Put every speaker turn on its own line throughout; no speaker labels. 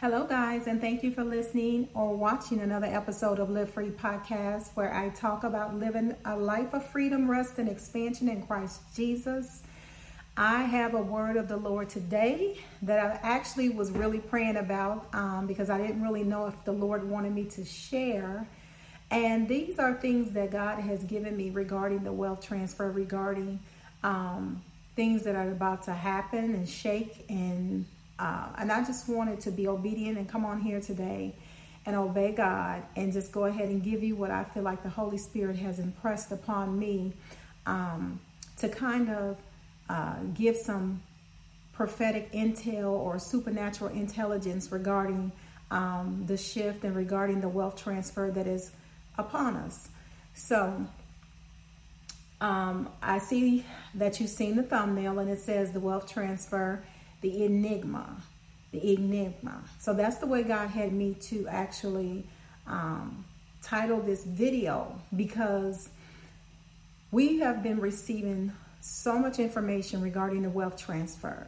Hello, guys, and thank you for listening or watching another episode of Live Free Podcast, where I talk about living a life of freedom, rest, and expansion in Christ Jesus. I have a word of the Lord today that I actually was really praying about um, because I didn't really know if the Lord wanted me to share. And these are things that God has given me regarding the wealth transfer, regarding um, things that are about to happen and shake and uh, and I just wanted to be obedient and come on here today and obey God and just go ahead and give you what I feel like the Holy Spirit has impressed upon me um, to kind of uh, give some prophetic intel or supernatural intelligence regarding um, the shift and regarding the wealth transfer that is upon us. So, um, I see that you've seen the thumbnail and it says the wealth transfer the enigma, the enigma. So that's the way God had me to actually um, title this video because we have been receiving so much information regarding the wealth transfer.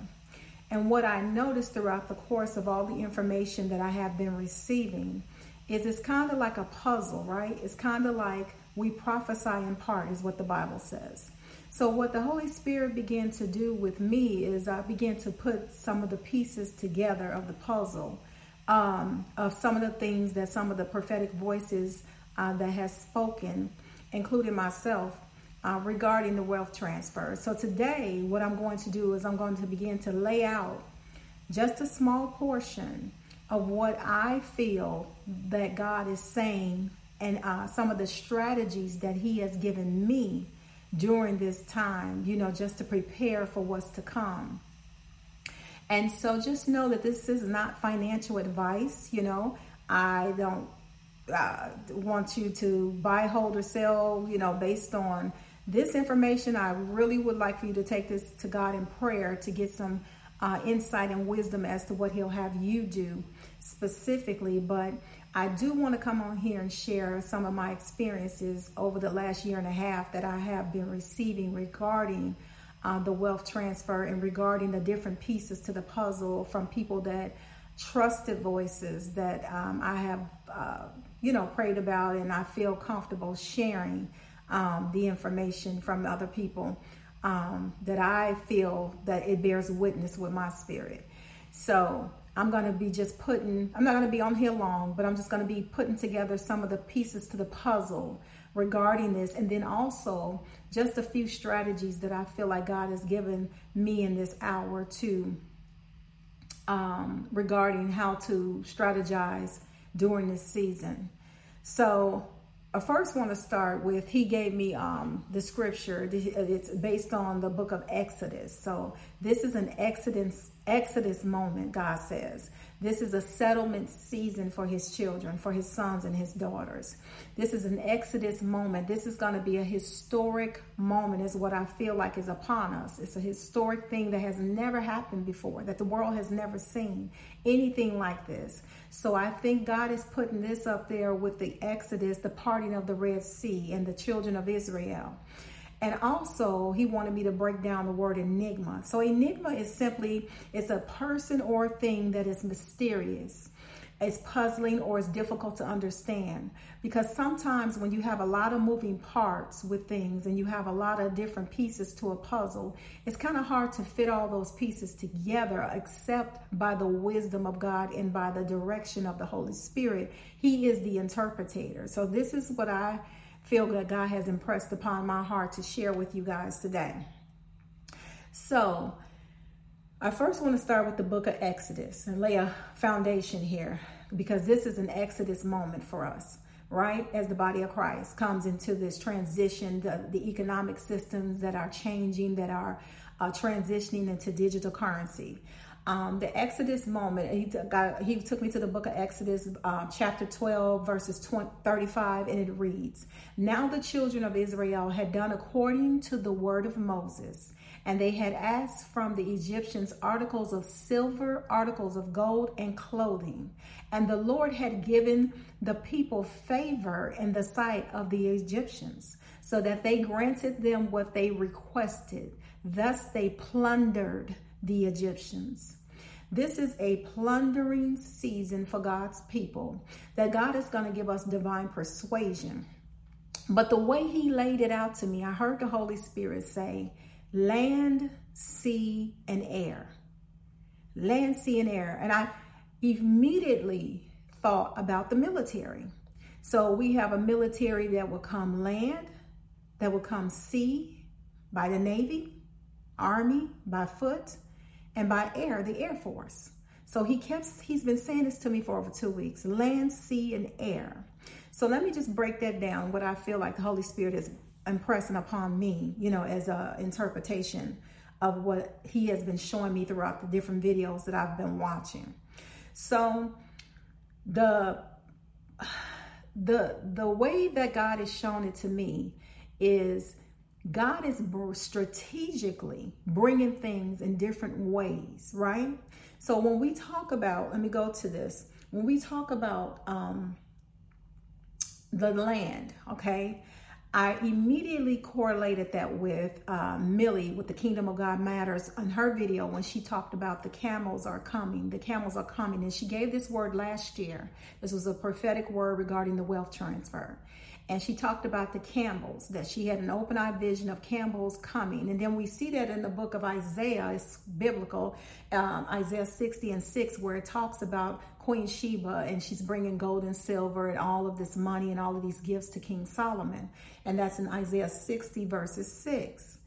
And what I noticed throughout the course of all the information that I have been receiving is it's kind of like a puzzle, right? It's kind of like we prophesy in part, is what the Bible says. So, what the Holy Spirit began to do with me is I began to put some of the pieces together of the puzzle um, of some of the things that some of the prophetic voices uh, that has spoken, including myself, uh, regarding the wealth transfer. So, today, what I'm going to do is I'm going to begin to lay out just a small portion of what I feel that God is saying and uh, some of the strategies that He has given me during this time, you know, just to prepare for what's to come. And so just know that this is not financial advice, you know. I don't uh, want you to buy, hold, or sell, you know, based on this information. I really would like for you to take this to God in prayer to get some uh, insight and wisdom as to what He'll have you do specifically. But I do want to come on here and share some of my experiences over the last year and a half that I have been receiving regarding uh, the wealth transfer and regarding the different pieces to the puzzle from people that trusted voices that um, I have, uh, you know, prayed about and I feel comfortable sharing um, the information from other people um, that I feel that it bears witness with my spirit. So I'm going to be just putting, I'm not going to be on here long, but I'm just going to be putting together some of the pieces to the puzzle regarding this. And then also just a few strategies that I feel like God has given me in this hour to um, regarding how to strategize during this season. So I first want to start with he gave me um, the scripture. It's based on the book of Exodus. So this is an Exodus Exodus moment, God says. This is a settlement season for his children, for his sons and his daughters. This is an Exodus moment. This is going to be a historic moment, is what I feel like is upon us. It's a historic thing that has never happened before, that the world has never seen anything like this. So I think God is putting this up there with the Exodus, the parting of the Red Sea, and the children of Israel. And also, he wanted me to break down the word enigma. So, enigma is simply it's a person or thing that is mysterious, it's puzzling, or it's difficult to understand. Because sometimes when you have a lot of moving parts with things and you have a lot of different pieces to a puzzle, it's kind of hard to fit all those pieces together, except by the wisdom of God and by the direction of the Holy Spirit. He is the interpreter. So, this is what I feel that God has impressed upon my heart to share with you guys today. So, I first want to start with the book of Exodus and lay a foundation here because this is an Exodus moment for us, right? As the body of Christ comes into this transition, the, the economic systems that are changing, that are uh, transitioning into digital currency um, the Exodus moment. He took, he took me to the book of Exodus, uh, chapter 12, verses 20, 35, and it reads Now the children of Israel had done according to the word of Moses, and they had asked from the Egyptians articles of silver, articles of gold, and clothing. And the Lord had given the people favor in the sight of the Egyptians, so that they granted them what they requested. Thus they plundered the Egyptians. This is a plundering season for God's people, that God is going to give us divine persuasion. But the way He laid it out to me, I heard the Holy Spirit say, land, sea, and air. Land, sea, and air. And I immediately thought about the military. So we have a military that will come land, that will come sea by the Navy, Army by foot, and by air, the Air Force. So he kept, he's been saying this to me for over two weeks, land, sea, and air. So let me just break that down, what I feel like the Holy Spirit is impressing upon me, you know, as a interpretation of what he has been showing me throughout the different videos that I've been watching. So the the the way that God has shown it to me is God is strategically bringing things in different ways, right? So when we talk about, let me go to this. When we talk about um, the land, okay, I immediately correlated that with uh, Millie with the Kingdom of God Matters on her video when she talked about the camels are coming. The camels are coming. And she gave this word last year. This was a prophetic word regarding the wealth transfer and she talked about the camels, that she had an open eye vision of camels coming. And then we see that in the book of Isaiah, it's biblical, um, Isaiah 60 and 6, where it talks about Queen Sheba and she's bringing gold and silver and all of this money and all of these gifts to King Solomon. And that's in Isaiah 60, verses 6.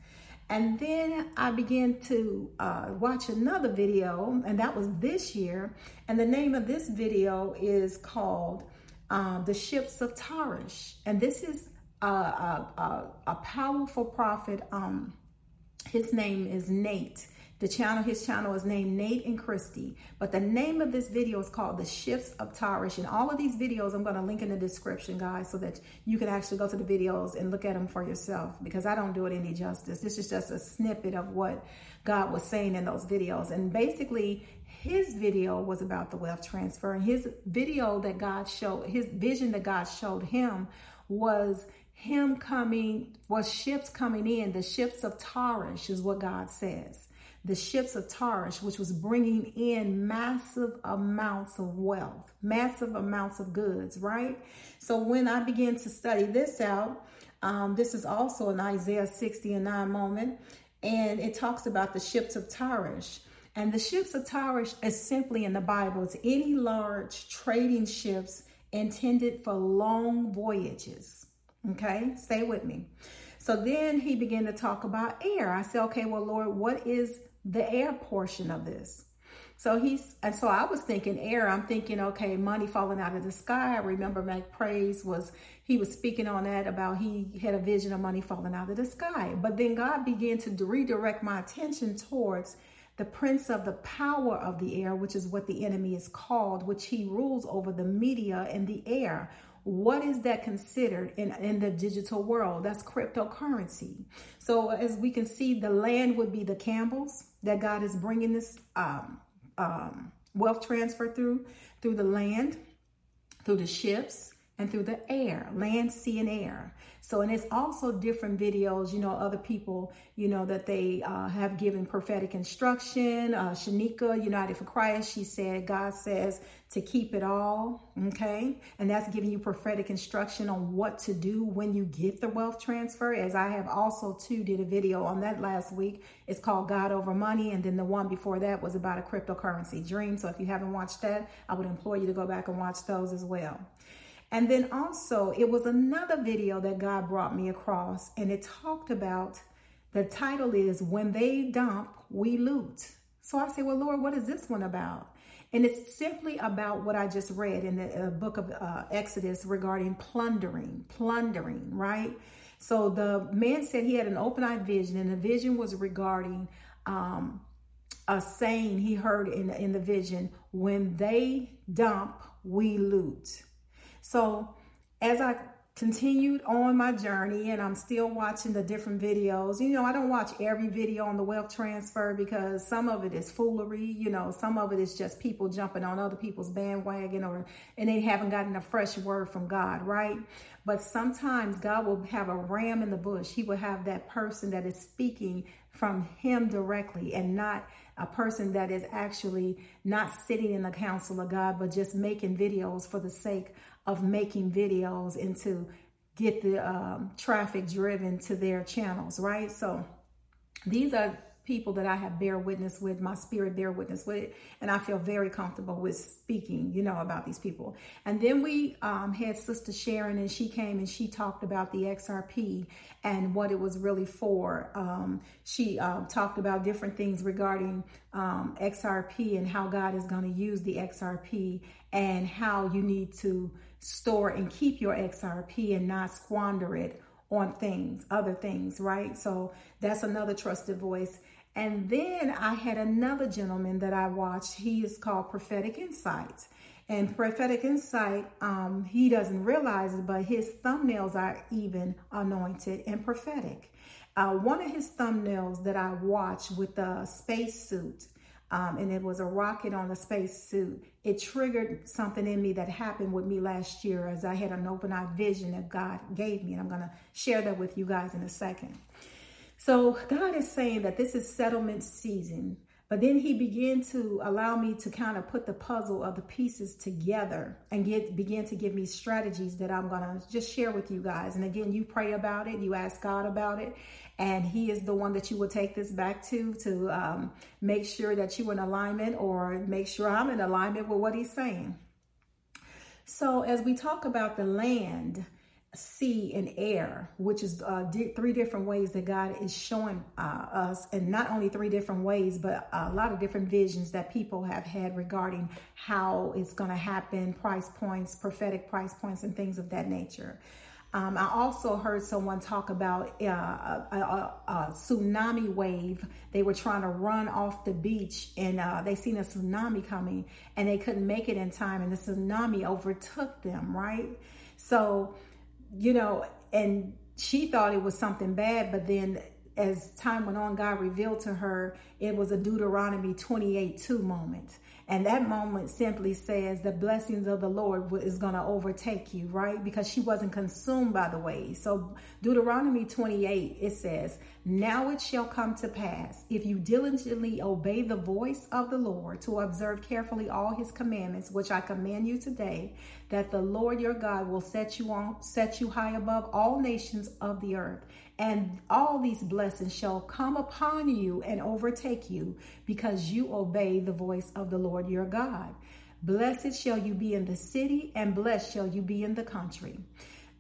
And then I began to uh, watch another video, and that was this year. And the name of this video is called um, the ships of Tarshish. And this is a, a, a, a powerful prophet. Um, his name is Nate. The channel, his channel is named Nate and Christy. But the name of this video is called The Ships of Tarshish. And all of these videos I'm going to link in the description, guys, so that you can actually go to the videos and look at them for yourself because I don't do it any justice. This is just a snippet of what God was saying in those videos. And basically, his video was about the wealth transfer and his video that God showed, his vision that God showed him was him coming, was ships coming in, the ships of Tarshish is what God says. The ships of Tarshish, which was bringing in massive amounts of wealth, massive amounts of goods, right? So when I began to study this out, um, this is also an Isaiah 60 and 9 moment, and it talks about the ships of Tarshish. And the ships of Tarshish is simply in the Bible, it's any large trading ships intended for long voyages. Okay, stay with me. So then he began to talk about air. I said, okay, well, Lord, what is the air portion of this? So he's, and so I was thinking air. I'm thinking, okay, money falling out of the sky. I remember Mac Praise was, he was speaking on that about he had a vision of money falling out of the sky. But then God began to redirect my attention towards the prince of the power of the air, which is what the enemy is called, which he rules over the media and the air. What is that considered in, in the digital world? That's cryptocurrency. So as we can see, the land would be the camels that God is bringing this um, um, wealth transfer through, through the land, through the ships, and through the air, land, sea, and air. So, and it's also different videos, you know, other people, you know, that they uh, have given prophetic instruction. Uh, Shanika, United for Christ, she said, God says to keep it all, okay? And that's giving you prophetic instruction on what to do when you get the wealth transfer. As I have also, too, did a video on that last week. It's called God Over Money. And then the one before that was about a cryptocurrency dream. So if you haven't watched that, I would implore you to go back and watch those as well. And then also, it was another video that God brought me across, and it talked about the title is When They Dump, We Loot. So I say, Well, Lord, what is this one about? And it's simply about what I just read in the uh, book of uh, Exodus regarding plundering, plundering, right? So the man said he had an open eyed vision, and the vision was regarding um, a saying he heard in, in the vision when they dump, we loot. So as I continued on my journey and I'm still watching the different videos. You know, I don't watch every video on the wealth transfer because some of it is foolery, you know, some of it is just people jumping on other people's bandwagon or and they haven't gotten a fresh word from God, right? But sometimes God will have a ram in the bush. He will have that person that is speaking from him directly and not a person that is actually not sitting in the council of God, but just making videos for the sake of making videos and to get the um, traffic driven to their channels, right? So these are people that I have bear witness with, my spirit bear witness with, and I feel very comfortable with speaking, you know, about these people. And then we um, had Sister Sharon, and she came and she talked about the XRP and what it was really for. Um, she uh, talked about different things regarding um, XRP and how God is going to use the XRP and how you need to store and keep your XRP and not squander it on things, other things, right? So that's another trusted voice. And then I had another gentleman that I watched. He is called Prophetic Insight. And Prophetic Insight, um, he doesn't realize it, but his thumbnails are even anointed and prophetic. Uh, one of his thumbnails that I watched with the spacesuit, um, and it was a rocket on a spacesuit, it triggered something in me that happened with me last year as I had an open eye vision that God gave me. And I'm going to share that with you guys in a second. So God is saying that this is settlement season. But then he began to allow me to kind of put the puzzle of the pieces together and get begin to give me strategies that I'm going to just share with you guys. And again, you pray about it, you ask God about it, and he is the one that you will take this back to to um, make sure that you're in alignment or make sure I'm in alignment with what he's saying. So as we talk about the land, sea and air, which is uh, di- three different ways that God is showing uh, us, and not only three different ways, but a lot of different visions that people have had regarding how it's going to happen, price points, prophetic price points, and things of that nature. Um, I also heard someone talk about uh, a, a, a, tsunami wave. They were trying to run off the beach and uh, they seen a tsunami coming and they couldn't make it in time and the tsunami overtook them, right? So you know, and she thought it was something bad, but then as time went on, God revealed to her it was a Deuteronomy 28 2 moment. And that moment simply says the blessings of the Lord is going to overtake you, right? Because she wasn't consumed by the waves. So Deuteronomy 28, it says, Now it shall come to pass, if you diligently obey the voice of the Lord to observe carefully all his commandments, which I command you today, that the Lord your God will set you on, set you high above all nations of the earth and all these blessings shall come upon you and overtake you because you obey the voice of the Lord your God. Blessed shall you be in the city, and blessed shall you be in the country.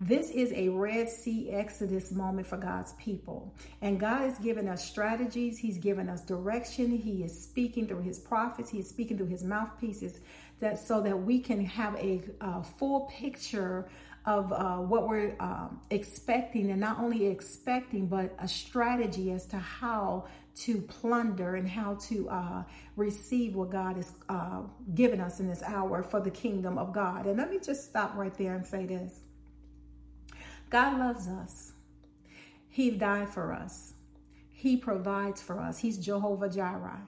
This is a Red Sea Exodus moment for God's people. And God has given us strategies. He's given us direction. He is speaking through his prophets. He is speaking through his mouthpieces that so that we can have a, a full picture of uh, what we're um, expecting, and not only expecting, but a strategy as to how to plunder and how to uh, receive what God has uh, given us in this hour for the kingdom of God. And let me just stop right there and say this God loves us, He died for us, He provides for us, He's Jehovah Jireh.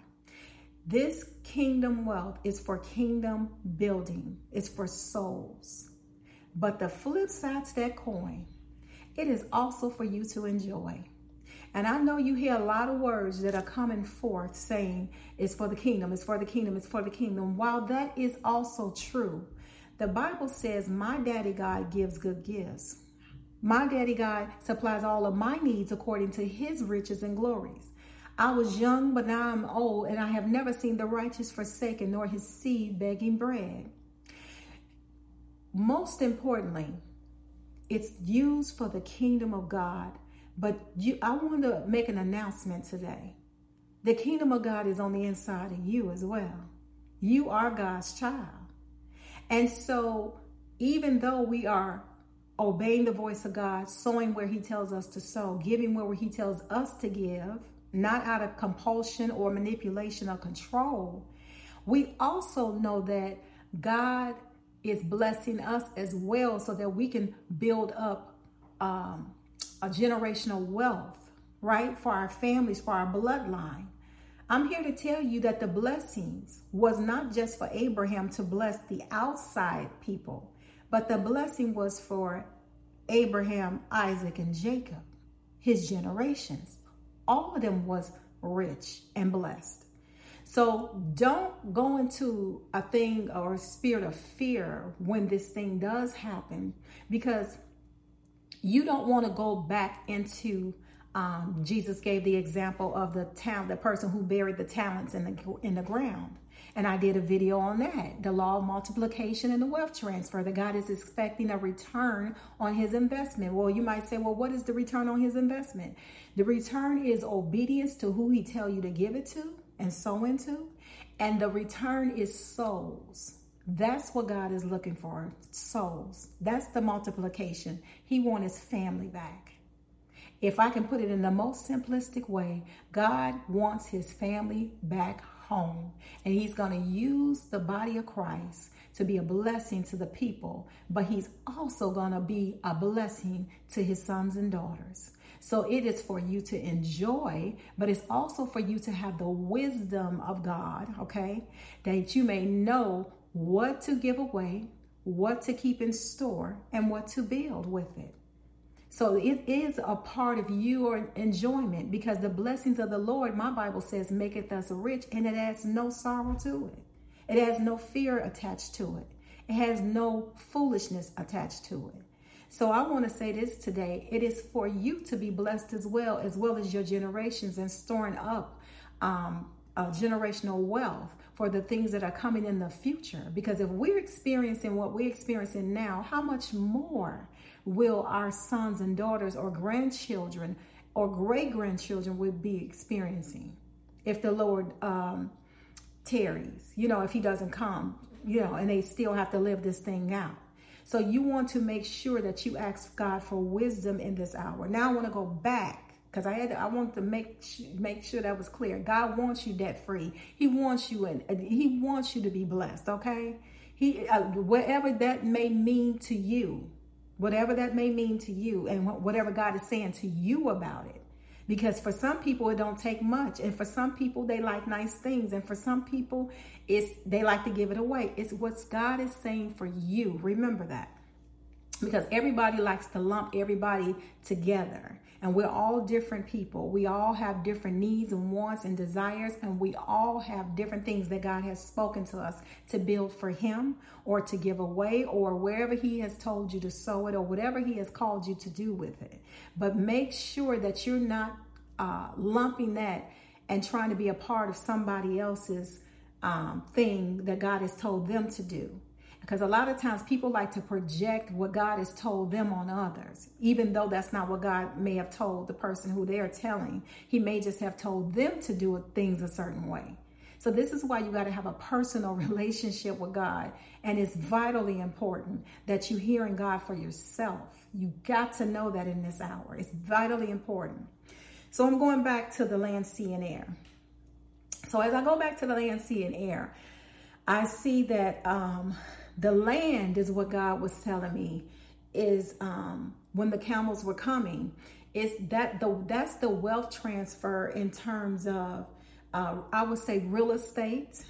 This kingdom wealth is for kingdom building, it's for souls. But the flip side to that coin, it is also for you to enjoy. And I know you hear a lot of words that are coming forth saying it's for the kingdom, it's for the kingdom, it's for the kingdom. While that is also true, the Bible says, My daddy God gives good gifts. My daddy God supplies all of my needs according to his riches and glories. I was young, but now I'm old, and I have never seen the righteous forsaken, nor his seed begging bread most importantly, it's used for the kingdom of God. But you, I want to make an announcement today. The kingdom of God is on the inside of you as well. You are God's child. And so, even though we are obeying the voice of God, sowing where He tells us to sow, giving where He tells us to give, not out of compulsion or manipulation or control, we also know that God is blessing us as well so that we can build up um, a generational wealth, right? For our families, for our bloodline. I'm here to tell you that the blessings was not just for Abraham to bless the outside people, but the blessing was for Abraham, Isaac, and Jacob, his generations, all of them was rich and blessed. So don't go into a thing or a spirit of fear when this thing does happen because you don't want to go back into um, Jesus gave the example of the talent, the person who buried the talents in the in the ground. And I did a video on that, the law of multiplication and the wealth transfer. That God is expecting a return on his investment. Well, you might say, well, what is the return on his investment? The return is obedience to who he tell you to give it to and sow into. And the return is souls. That's what God is looking for, souls. That's the multiplication. He wants his family back. If I can put it in the most simplistic way, God wants his family back home. And he's going to use the body of Christ to be a blessing to the people, but he's also going to be a blessing to his sons and daughters. So it is for you to enjoy, but it's also for you to have the wisdom of God, okay? That you may know what to give away, what to keep in store, and what to build with it. So it is a part of your enjoyment because the blessings of the Lord, my Bible says, maketh us rich and it adds no sorrow to it. It has no fear attached to it. It has no foolishness attached to it. So I want to say this today. It is for you to be blessed as well, as well as your generations and storing up um, generational wealth for the things that are coming in the future. Because if we're experiencing what we're experiencing now, how much more will our sons and daughters or grandchildren or great grandchildren will be experiencing if the Lord um, tarries, you know, if he doesn't come, you know, and they still have to live this thing out. So you want to make sure that you ask God for wisdom in this hour. Now I want to go back because I had to, I want to make make sure that was clear. God wants you debt free. He wants you and He wants you to be blessed. Okay, He uh, whatever that may mean to you, whatever that may mean to you, and whatever God is saying to you about it. Because for some people it don't take much, and for some people they like nice things, and for some people it's they like to give it away. It's what God is saying for you. Remember that because everybody likes to lump everybody together. And we're all different people. We all have different needs and wants and desires and we all have different things that god has spoken to us to build for him or to give away or wherever he has told you to sow it or whatever he has called you to do with it. But make sure that you're not uh, lumping that and trying to be a part of somebody else's um, thing that god has told them to do because a lot of times people like to project what God has told them on others, even though that's not what God may have told the person who they're telling. He may just have told them to do things a certain way. So, this is why you got to have a personal relationship with God. And it's vitally important that you hear in God for yourself. You got to know that in this hour. It's vitally important. So, I'm going back to the land, sea, and air. So, as I go back to the land, sea, and air, I see that um, the land is what God was telling me is um, when the camels were coming. Is that the that's the wealth transfer in terms of uh, I would say real estate.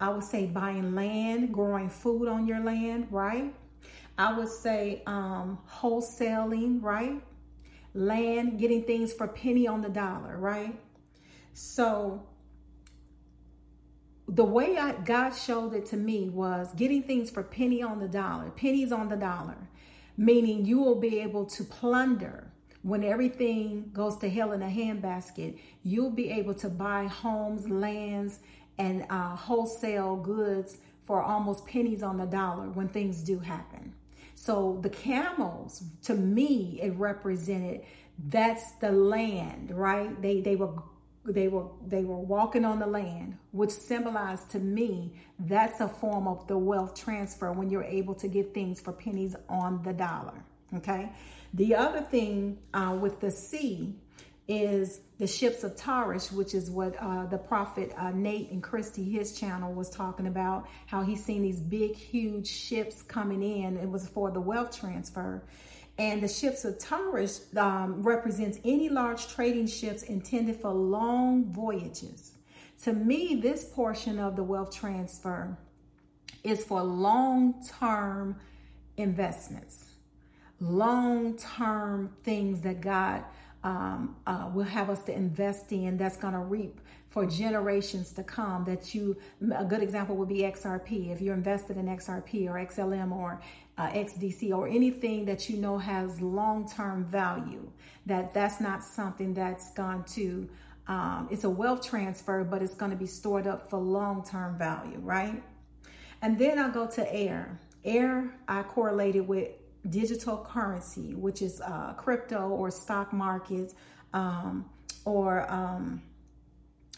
I would say buying land, growing food on your land, right? I would say um, wholesaling, right? Land, getting things for penny on the dollar, right? So the way I, God showed it to me was getting things for penny on the dollar, pennies on the dollar, meaning you will be able to plunder when everything goes to hell in a handbasket. You'll be able to buy homes, lands, and uh, wholesale goods for almost pennies on the dollar when things do happen. So the camels, to me, it represented that's the land, right? They they were they were they were walking on the land which symbolized to me that's a form of the wealth transfer when you're able to get things for pennies on the dollar okay? The other thing uh, with the sea is the ships of Tarshish, which is what uh, the prophet uh, Nate and Christy, his channel, was talking about. How he's seen these big, huge ships coming in. It was for the wealth transfer. And the ships of Taurus um, represents any large trading ships intended for long voyages. To me, this portion of the wealth transfer is for long-term investments, long-term things that God um, uh, will have us to invest in that's going to reap for generations to come that you a good example would be xrp if you're invested in xrp or xlm or uh, xdc or anything that you know has long-term value that that's not something that's going to um, it's a wealth transfer but it's going to be stored up for long-term value right? And then i'll go to air. Air i correlated with digital currency which is uh, crypto or stock markets um, or um,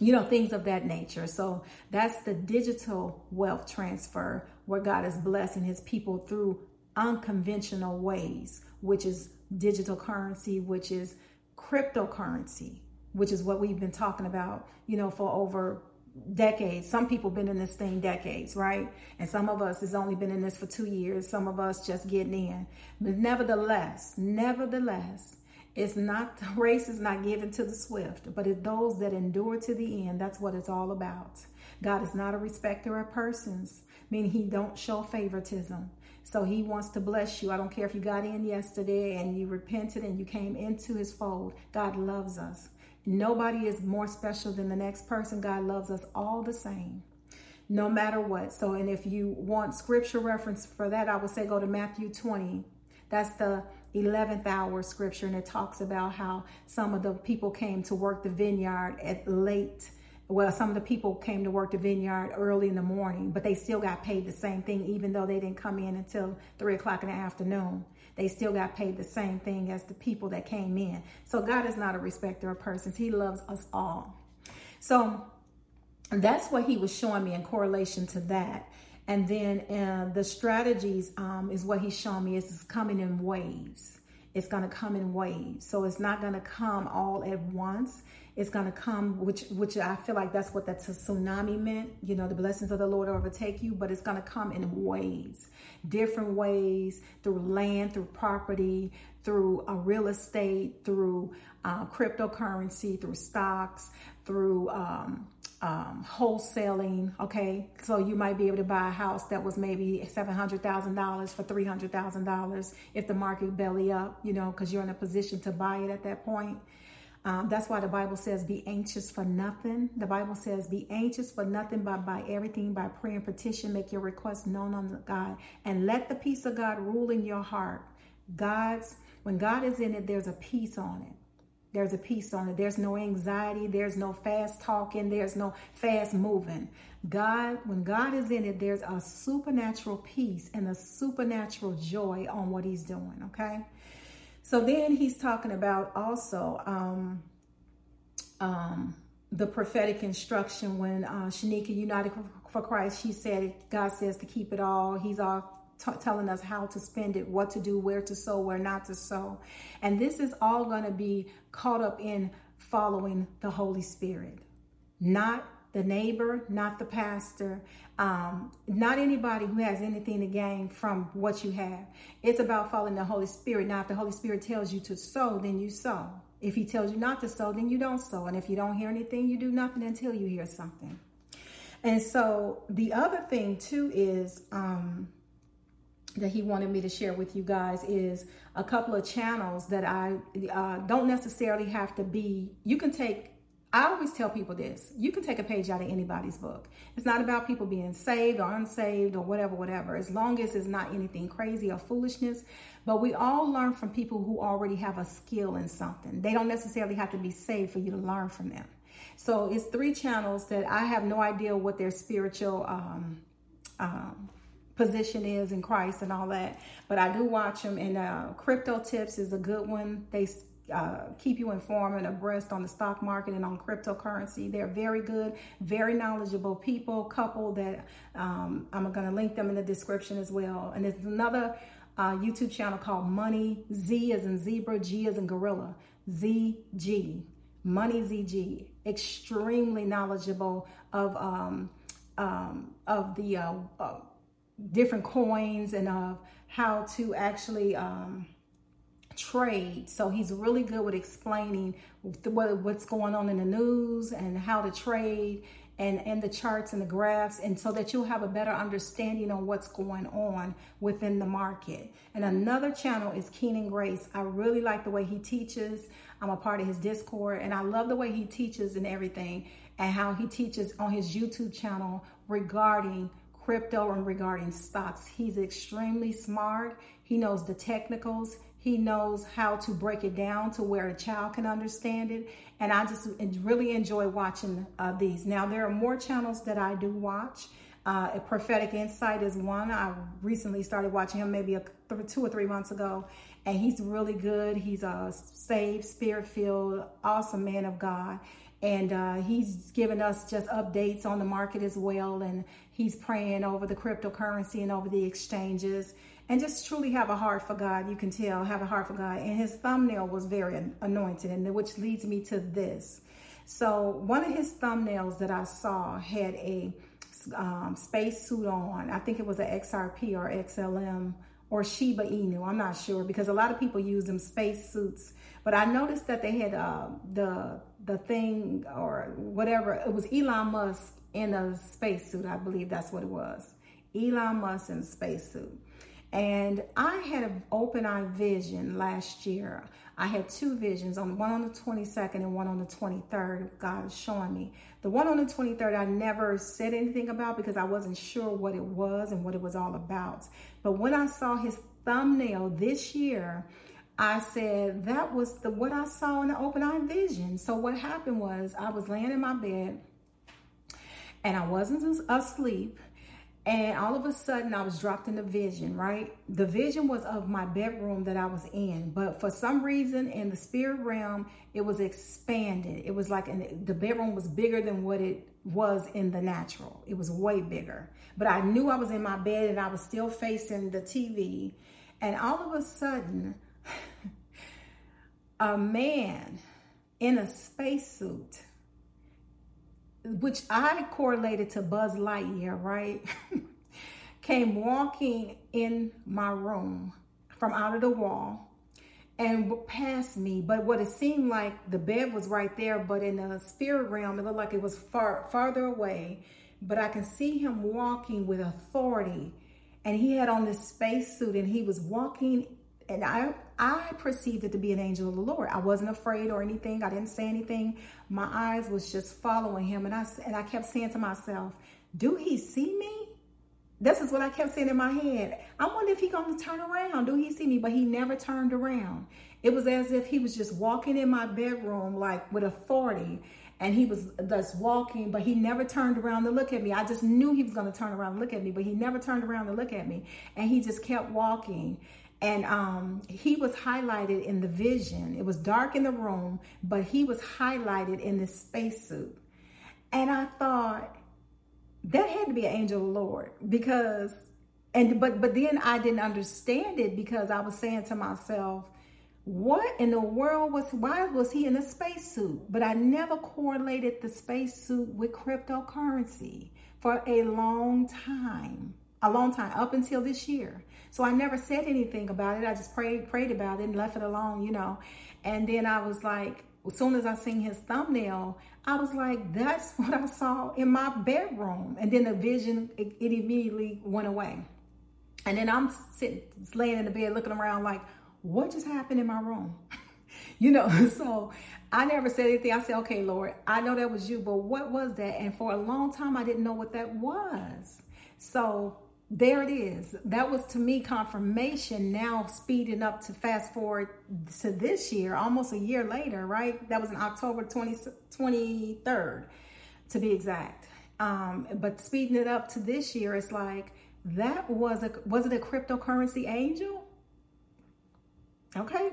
you know, things of that nature. So that's the digital wealth transfer where God is blessing his people through unconventional ways, which is digital currency, which is cryptocurrency, which is what we've been talking about, you know, for over decades. Some people been in this thing decades, right? And some of us has only been in this for two years. Some of us just getting in. But nevertheless, nevertheless, it's not the race is not given to the swift, but it's those that endure to the end. That's what it's all about. God is not a respecter of persons, meaning he don't show favoritism. So he wants to bless you. I don't care if you got in yesterday and you repented and you came into his fold. God loves us. Nobody is more special than the next person. God loves us all the same no matter what. So, and if you want scripture reference for that, I would say go to Matthew 20. That's the 11th hour scripture, and it talks about how some of the people came to work the vineyard at late. Well, some of the people came to work the vineyard early in the morning, but they still got paid the same thing, even though they didn't come in until three o'clock in the afternoon. They still got paid the same thing as the people that came in. So God is not a respecter of persons. He loves us all. So that's what he was showing me in correlation to that. And then uh, the strategies um, is what he's showing me is coming in waves. It's going to come in waves. So it's not going to come all at once. It's going to come, which which I feel like that's what that tsunami meant. You know, the blessings of the Lord overtake you, but it's going to come in waves, different ways through land, through property, through a real estate, through uh, cryptocurrency, through stocks, through um, um, wholesaling. Okay, so you might be able to buy a house that was maybe seven hundred thousand dollars for three hundred thousand dollars if the market belly up. You know, because you're in a position to buy it at that point. Um, that's why the Bible says, "Be anxious for nothing." The Bible says, "Be anxious for nothing, but by everything, by prayer and petition, make your requests known unto God, and let the peace of God rule in your heart." God's when God is in it, there's a peace on it. There's a peace on it. There's no anxiety. There's no fast talking. There's no fast moving. God, when God is in it, there's a supernatural peace and a supernatural joy on what He's doing. Okay. So then He's talking about also um, um, the prophetic instruction when uh, Shanika United for Christ, she said, God says to keep it all. He's all t- telling us how to spend it, what to do, where to sow, where not to sow. And this is all going to be caught up in following the Holy Spirit, not the neighbor, not the pastor, um, not anybody who has anything to gain from what you have. It's about following the Holy Spirit. Now, if the Holy Spirit tells you to sow, then you sow. If He tells you not to sow, then you don't sow. And if you don't hear anything, you do nothing until you hear something. And so the other thing too is um, that he wanted me to share with you guys is a couple of channels that I uh, don't necessarily have to be. You can take, I always tell people this you can take a page out of anybody's book. It's not about people being saved or unsaved or whatever, whatever, as long as it's not anything crazy or foolishness. But we all learn from people who already have a skill in something. They don't necessarily have to be saved for you to learn from them. So it's three channels that I have no idea what their spiritual um, um, position is in Christ and all that. But I do watch them, and uh, Crypto Tips is a good one. They uh, keep you informed and abreast on the stock market and on cryptocurrency. They're very good, very knowledgeable people, couple that um, I'm going to link them in the description as well. And there's another uh, YouTube channel called Money Z as in zebra, G as in gorilla, ZG, Money ZG. Extremely knowledgeable of um, um, of the uh, uh different coins and of how to actually um, trade. So he's really good with explaining what, what's going on in the news and how to trade and, and the charts and the graphs and so that you'll have a better understanding on what's going on within the market. And another channel is Keenan Grace. I really like the way he teaches. I'm a part of his Discord, and I love the way he teaches and everything, and how he teaches on his YouTube channel regarding crypto and regarding stocks. He's extremely smart. He knows the technicals. He knows how to break it down to where a child can understand it. And I just really enjoy watching uh, these. Now, there are more channels that I do watch. Uh, prophetic insight is one. I recently started watching him maybe a th- two or three months ago, and he's really good. He's a saved, spirit filled, awesome man of God. And uh, he's given us just updates on the market as well. And he's praying over the cryptocurrency and over the exchanges and just truly have a heart for God. You can tell, have a heart for God. And his thumbnail was very anointed, and which leads me to this. So, one of his thumbnails that I saw had a um, space suit on. I think it was an XRP or XLM or Shiba Inu. I'm not sure because a lot of people use them space suits. But I noticed that they had uh, the the thing or whatever. It was Elon Musk in a spacesuit. I believe that's what it was. Elon Musk in a spacesuit. And I had an open eye vision last year. I had two visions, on one on the 22nd and one on the 23rd. God is showing me. The one on the 23rd, I never said anything about because I wasn't sure what it was and what it was all about. But when I saw his thumbnail this year, I said that was the what I saw in the open eye vision. So what happened was I was laying in my bed and I wasn't asleep and all of a sudden, I was dropped in the vision, right? The vision was of my bedroom that I was in. But for some reason, in the spirit realm, it was expanded. It was like an, the bedroom was bigger than what it was in the natural. It was way bigger. But I knew I was in my bed and I was still facing the TV. And all of a sudden, a man in a spacesuit which I correlated to Buzz Lightyear, right? Came walking in my room from out of the wall and passed me. But what it seemed like the bed was right there, but in the spirit realm, it looked like it was far farther away. But I can see him walking with authority. And he had on this spacesuit and he was walking and I I perceived it to be an angel of the Lord. I wasn't afraid or anything. I didn't say anything. My eyes was just following him, and I and I kept saying to myself, "Do he see me?" This is what I kept saying in my head. I wonder if he gonna turn around. Do he see me? But he never turned around. It was as if he was just walking in my bedroom like with authority. And he was just walking, but he never turned around to look at me. I just knew he was to turn around and look at me, but he never turned around to look at me. And he just kept walking and um, he was highlighted in the vision. It was dark in the room, but he was highlighted in this spacesuit. And I thought that had to be an angel of the Lord because, and but but then I didn't understand it because I was saying to myself, what in the world was why was he in a spacesuit? But I never correlated the spacesuit with cryptocurrency for a long time a long time up until this year. So I never said anything about it. I just prayed, prayed about it and left it alone, you know. And then I was like, as soon as I seen his thumbnail, I was like, that's what I saw in my bedroom. And then the vision, it, it immediately went away. And then I'm sitting, laying in the bed looking around like, what just happened in my room? you know, so I never said anything. I said, okay, Lord, I know that was you, but what was that? And for a long time, I didn't know what that was. So there it is. That was to me confirmation. Now speeding up to fast forward to this year, almost a year later, right? That was in October 20, 23rd, to be exact. Um, but speeding it up to this year, it's like that was a was it a cryptocurrency angel? Okay,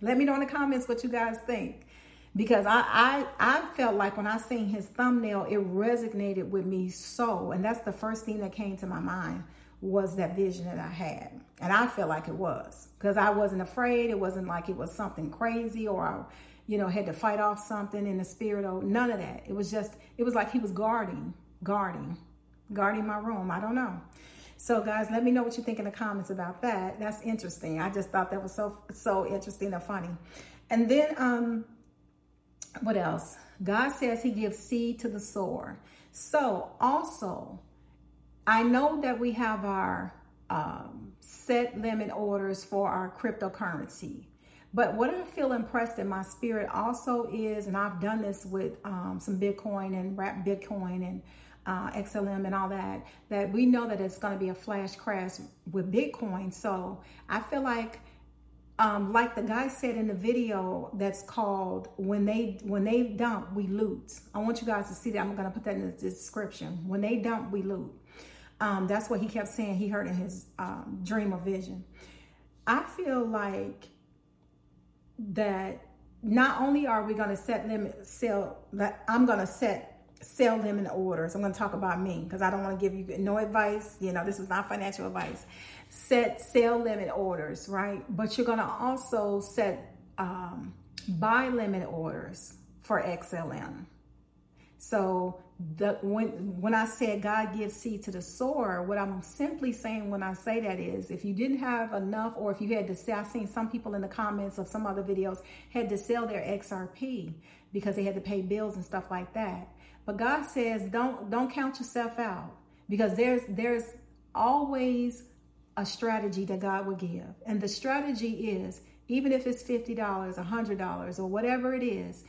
let me know in the comments what you guys think because I, I I felt like when I seen his thumbnail, it resonated with me so, and that's the first thing that came to my mind was that vision that I had, and I felt like it was because I wasn't afraid. It wasn't like it was something crazy or I, you know, had to fight off something in the spirit or none of that. It was just it was like he was guarding, guarding, guarding my room. I don't know. So guys, let me know what you think in the comments about that. That's interesting. I just thought that was so so interesting and funny. And then um what else? God says he gives seed to the sower. So also, I know that we have our um, set limit orders for our cryptocurrency, But what I feel impressed in my spirit also is, and I've done this with um, some Bitcoin and wrap Bitcoin and uh, XLM and all that, that we know that it's going to be a flash crash with Bitcoin. So I feel like, um, like the guy said in the video that's called when they when they dump we loot. I want you guys to see that. I'm going to put that in the description. When they dump we loot. Um, that's what he kept saying. He heard in his um, dream or vision. I feel like that not only are we going to set limit sell that I'm going to set sell them limit orders. I'm going to talk about me because I don't want to give you no advice. You know, this is not financial advice. Set sell limit orders, right? But you're going to also set um, buy limit orders for XLM. So the when when I said God gives seed to the sower, what I'm simply saying when I say that is if you didn't have enough or if you had to sell, I've seen some people in the comments of some other videos had to sell their XRP because they had to pay bills and stuff like that. But God says don't don't count yourself out because there's there's always a strategy that God will give. And the strategy is even if it's $50, $100 or whatever it is,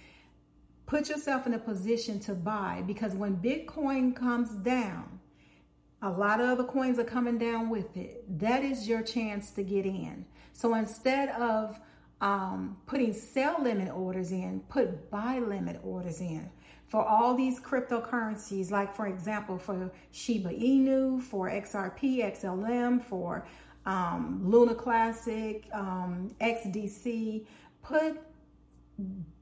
Put yourself in a position to buy because when Bitcoin comes down, a lot of other coins are coming down with it. That is your chance to get in. So instead of um, putting sell limit orders in, put buy limit orders in for all these cryptocurrencies, like for example, for Shiba Inu, for XRP, XLM, for um, Luna Classic, um, XDC, put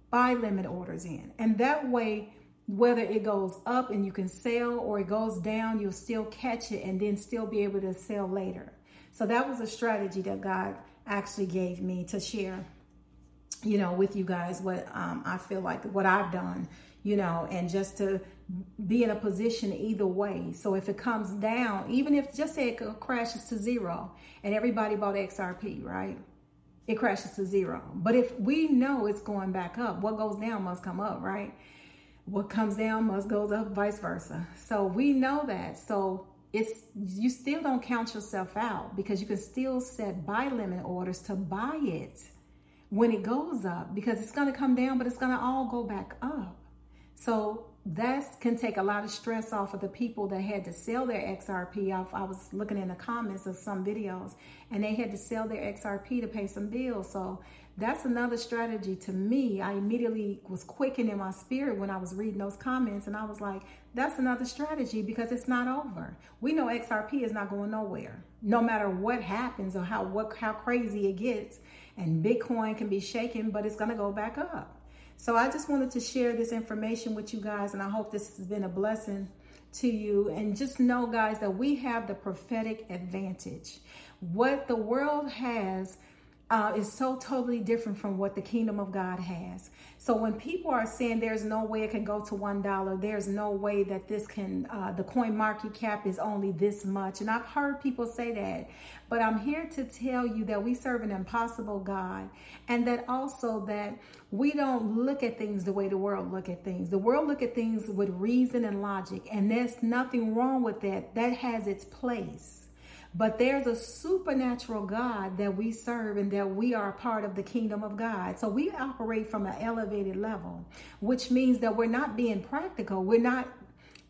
buy limit orders in. And that way, whether it goes up and you can sell or it goes down, you'll still catch it and then still be able to sell later. So that was a strategy that God actually gave me to share, you know, with you guys what um, I feel like what I've done, you know, and just to be in a position either way. So if it comes down, even if just say it crashes to zero and everybody bought XRP, right? it crashes to zero. But if we know it's going back up, what goes down must come up, right? What comes down must goes up, vice versa. So we know that. So it's you still don't count yourself out because you can still set buy limit orders to buy it when it goes up because it's going to come down, but it's going to all go back up. So that can take a lot of stress off of the people that had to sell their XRP. I, I, was looking in the comments of some videos and they had to sell their XRP to pay some bills. So that's another strategy to me. I immediately was quickened in my spirit when I was reading those comments and I was like, that's another strategy because it's not over. We know XRP is not going nowhere. No matter what happens or how what how crazy it gets and Bitcoin can be shaken, but it's going to go back up. So I just wanted to share this information with you guys, and I hope this has been a blessing to you. And just know, guys, that we have the prophetic advantage. What the world has uh, is so totally different from what the kingdom of God has. So when people are saying there's no way it can go to one dollar, there's no way that this can, uh, the coin market cap is only this much. And I've heard people say that, but I'm here to tell you that we serve an impossible God, and that also that we don't look at things the way the world look at things. The world look at things with reason and logic, and there's nothing wrong with that. That has its place. But there's a supernatural God that we serve and that we are part of the kingdom of God. So we operate from an elevated level, which means that we're not being practical. We're not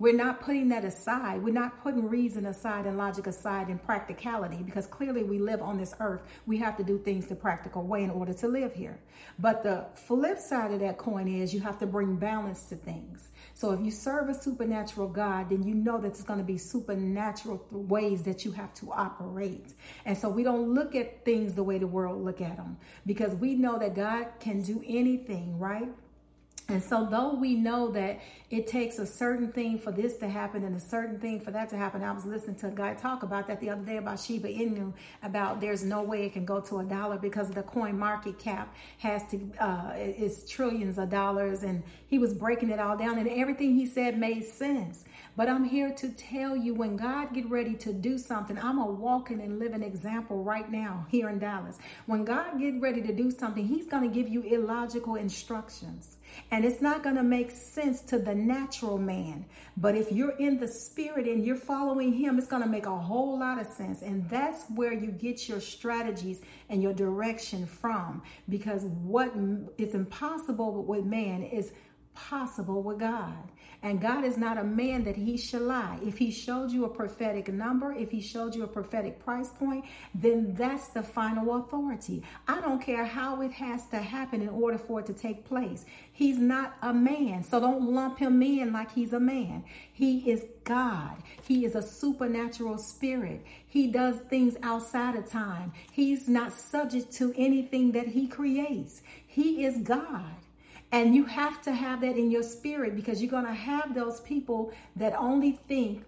we're not putting that aside. We're not putting reason aside and logic aside and practicality because clearly we live on this earth. We have to do things the practical way in order to live here. But the flip side of that coin is you have to bring balance to things. So if you serve a supernatural God, then you know that it's going to be supernatural ways that you have to operate. And so we don't look at things the way the world look at them because we know that God can do anything, right? And so, though we know that it takes a certain thing for this to happen and a certain thing for that to happen, I was listening to a guy talk about that the other day about Shiba Inu, about there's no way it can go to a dollar because the coin market cap has to uh, is trillions of dollars, and he was breaking it all down, and everything he said made sense. But I'm here to tell you when God get ready to do something, I'm a walking and living example right now here in Dallas. When God get ready to do something, he's going to give you illogical instructions. And it's not going to make sense to the natural man. But if you're in the spirit and you're following him, it's going to make a whole lot of sense. And that's where you get your strategies and your direction from. Because what is impossible with man is possible with God. And God is not a man that he shall lie. If he showed you a prophetic number, if he showed you a prophetic price point, then that's the final authority. I don't care how it has to happen in order for it to take place. He's not a man. So don't lump him in like he's a man. He is God. He is a supernatural spirit. He does things outside of time. He's not subject to anything that he creates. He is God. And you have to have that in your spirit because you're going to have those people that only think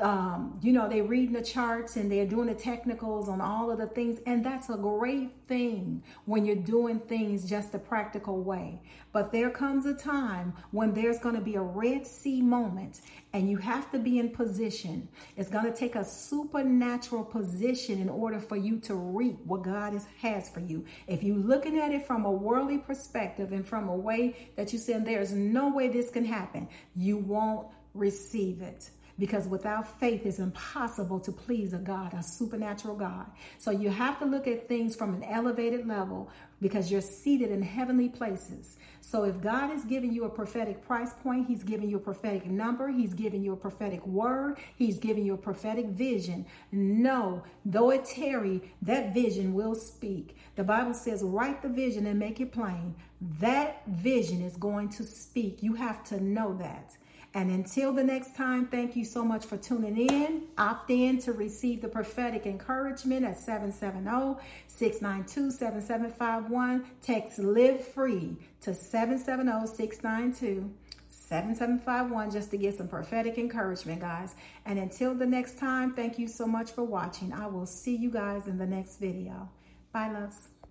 um, you know, they're reading the charts and they're doing the technicals on all of the things. And that's a great thing when you're doing things just a practical way. But there comes a time when there's going to be a Red Sea moment and you have to be in position. It's going to take a supernatural position in order for you to reap what God is, has for you. If you're looking at it from a worldly perspective and from a way that you said, there's no way this can happen, you won't receive it because without faith it's impossible to please a God, a supernatural God. So you have to look at things from an elevated level because you're seated in heavenly places. So if God is giving you a prophetic price point, he's giving you a prophetic number, he's giving you a prophetic word, he's giving you a prophetic vision. No, though it tarry, that vision will speak. The Bible says, write the vision and make it plain. That vision is going to speak. You have to know that. And until the next time, thank you so much for tuning in. Opt in to receive the prophetic encouragement at 770-692-7751. Text live free to 770-692. 7751 just to get some prophetic encouragement, guys. And until the next time, thank you so much for watching. I will see you guys in the next video. Bye, loves.